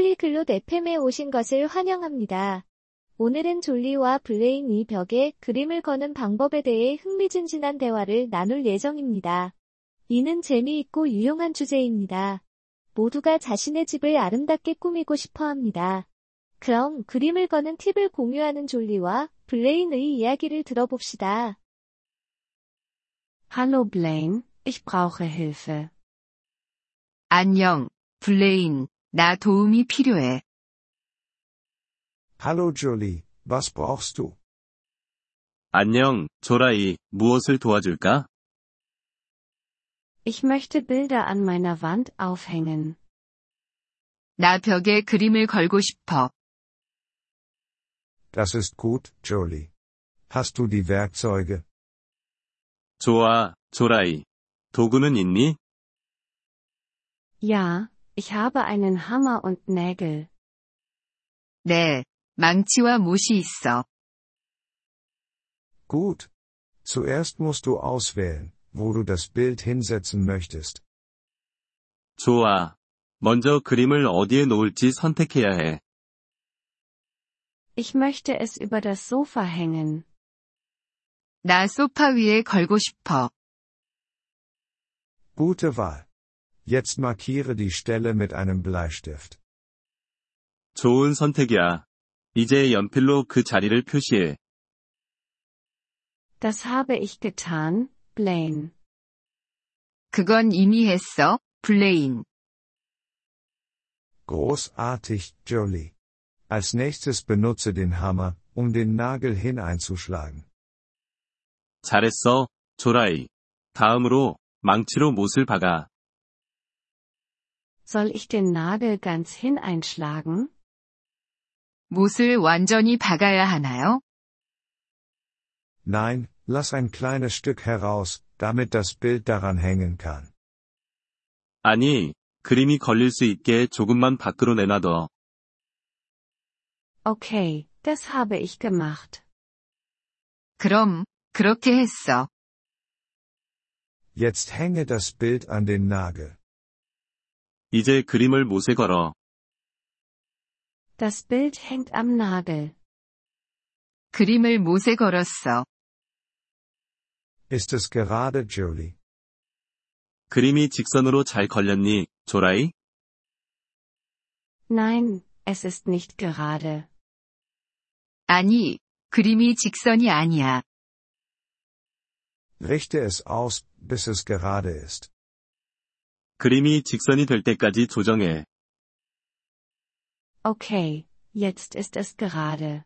폴리글롯 FM에 오신 것을 환영합니다. 오늘은 졸리와 블레인 이 벽에 그림을 거는 방법에 대해 흥미진진한 대화를 나눌 예정입니다. 이는 재미있고 유용한 주제입니다. 모두가 자신의 집을 아름답게 꾸미고 싶어 합니다. 그럼 그림을 거는 팁을 공유하는 졸리와 블레인의 이야기를 들어봅시다. Hallo Blaine, ich brauche Hilfe. 안녕, 블레인. 나 도움이 필요해. Hallo Jolie, was brauchst du? 안녕, 조라이. 무엇을 도와줄까? Ich möchte Bilder an meiner Wand aufhängen. 나 벽에 그림을 걸고 싶어. Das ist gut, Jolie. Hast du die Werkzeuge? 좋아, 조라이. 도구는 있니? Ja, ich habe einen Hammer und Nägel. 네, 망치와 못이 있어. Gut. Zuerst musst du auswählen, wo du das Bild hinsetzen möchtest. 좋아. 먼저 그림을 어디에 놓을지 선택해야 해. Ich möchte es über das Sofa hängen. 나 소파 위에 걸고 싶어. Gute Wahl. Jetzt markiere die Stelle mit einem Bleistift. 좋은 선택이야. 이제 연필로 그 자리를 표시해. Das habe ich getan, Blaine. 그건 이미 했어, 블레인. Großartig, Jolie. Als nächstes benutze den Hammer, um den Nagel hineinzuschlagen. 잘했어, 조라이. 다음으로, 망치로 못을 박아. Soll ich den Nagel ganz hineinschlagen? 못을 완전히 박아야 하나요? Nein, lass ein kleines Stück heraus, damit das Bild daran hängen kann. 아니, 그림이 걸릴 수 있게 조금만 밖으로 내놔둬. Okay, das habe ich gemacht. 그럼, 그렇게 했어. Jetzt hänge das Bild an den Nagel. 이제 그림을 못에 걸어. Das Bild hängt am Nagel. 그림을 못에 걸었어. Ist es gerade, Jolie? 그림이 직선으로 잘 걸렸니, 조라이? Nein, es ist nicht gerade. 아니, 그림이 직선이 아니야. Richte es aus, bis es gerade ist. 그림이 직선이 될 때까지 조정해. Okay, jetzt ist es gerade.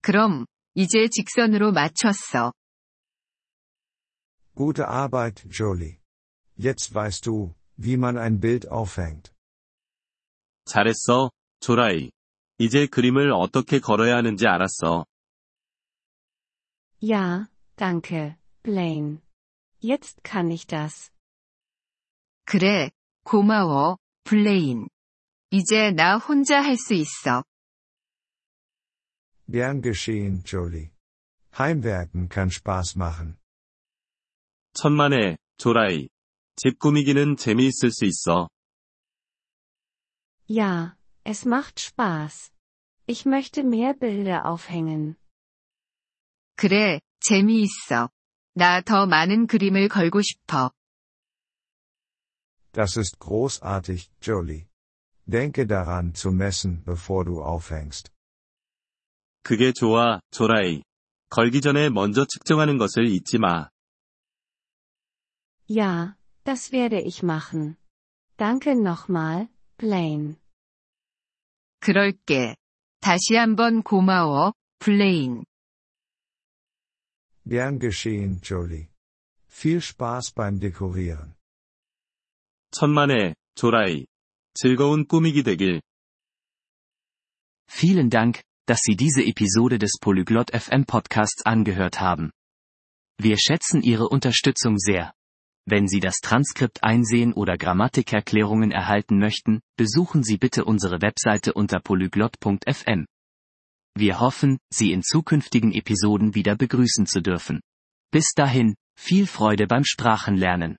그럼, 이제 직선으로 맞췄어. Gute Arbeit, Jolie. Jetzt weißt du, wie man ein Bild aufhängt. 잘했어, 조라이. 이제 그림을 어떻게 걸어야 하는지 알았어. Ja, danke, Blaine. Jetzt kann ich das. 그래, 고마워, 블레인. 이제 나 혼자 할 수 있어. Gern geschehen, Jolie. Heimwerken kann Spaß machen. 천만에, 조라이. 집 꾸미기는 재미있을 수 있어. Ja, es macht Spaß. Ich möchte mehr Bilder aufhängen. 그래, 재미있어. 나 더 많은 그림을 걸고 싶어. Das ist großartig, Jolie. Denke daran zu messen, bevor du aufhängst. 그게 좋아, 조라이. 걸기 전에 먼저 측정하는 것을 잊지 마. Ja, das werde ich machen. Danke nochmal, Blaine. 그럴게. 다시 한번 고마워, 블레인. Gern geschehen, Jolie. Viel Spaß beim Dekorieren. 천만에, 조라이. 즐거운 꾸미기 되길. Vielen Dank, dass Sie diese Episode des Polyglot FM Podcasts angehört haben. Wir schätzen Ihre Unterstützung sehr. Wenn Sie das Transkript einsehen oder Grammatikerklärungen erhalten möchten, besuchen Sie bitte unsere Webseite unter polyglot.fm. Wir hoffen, Sie in zukünftigen Episoden wieder begrüßen zu dürfen. Bis dahin, viel Freude beim Sprachenlernen.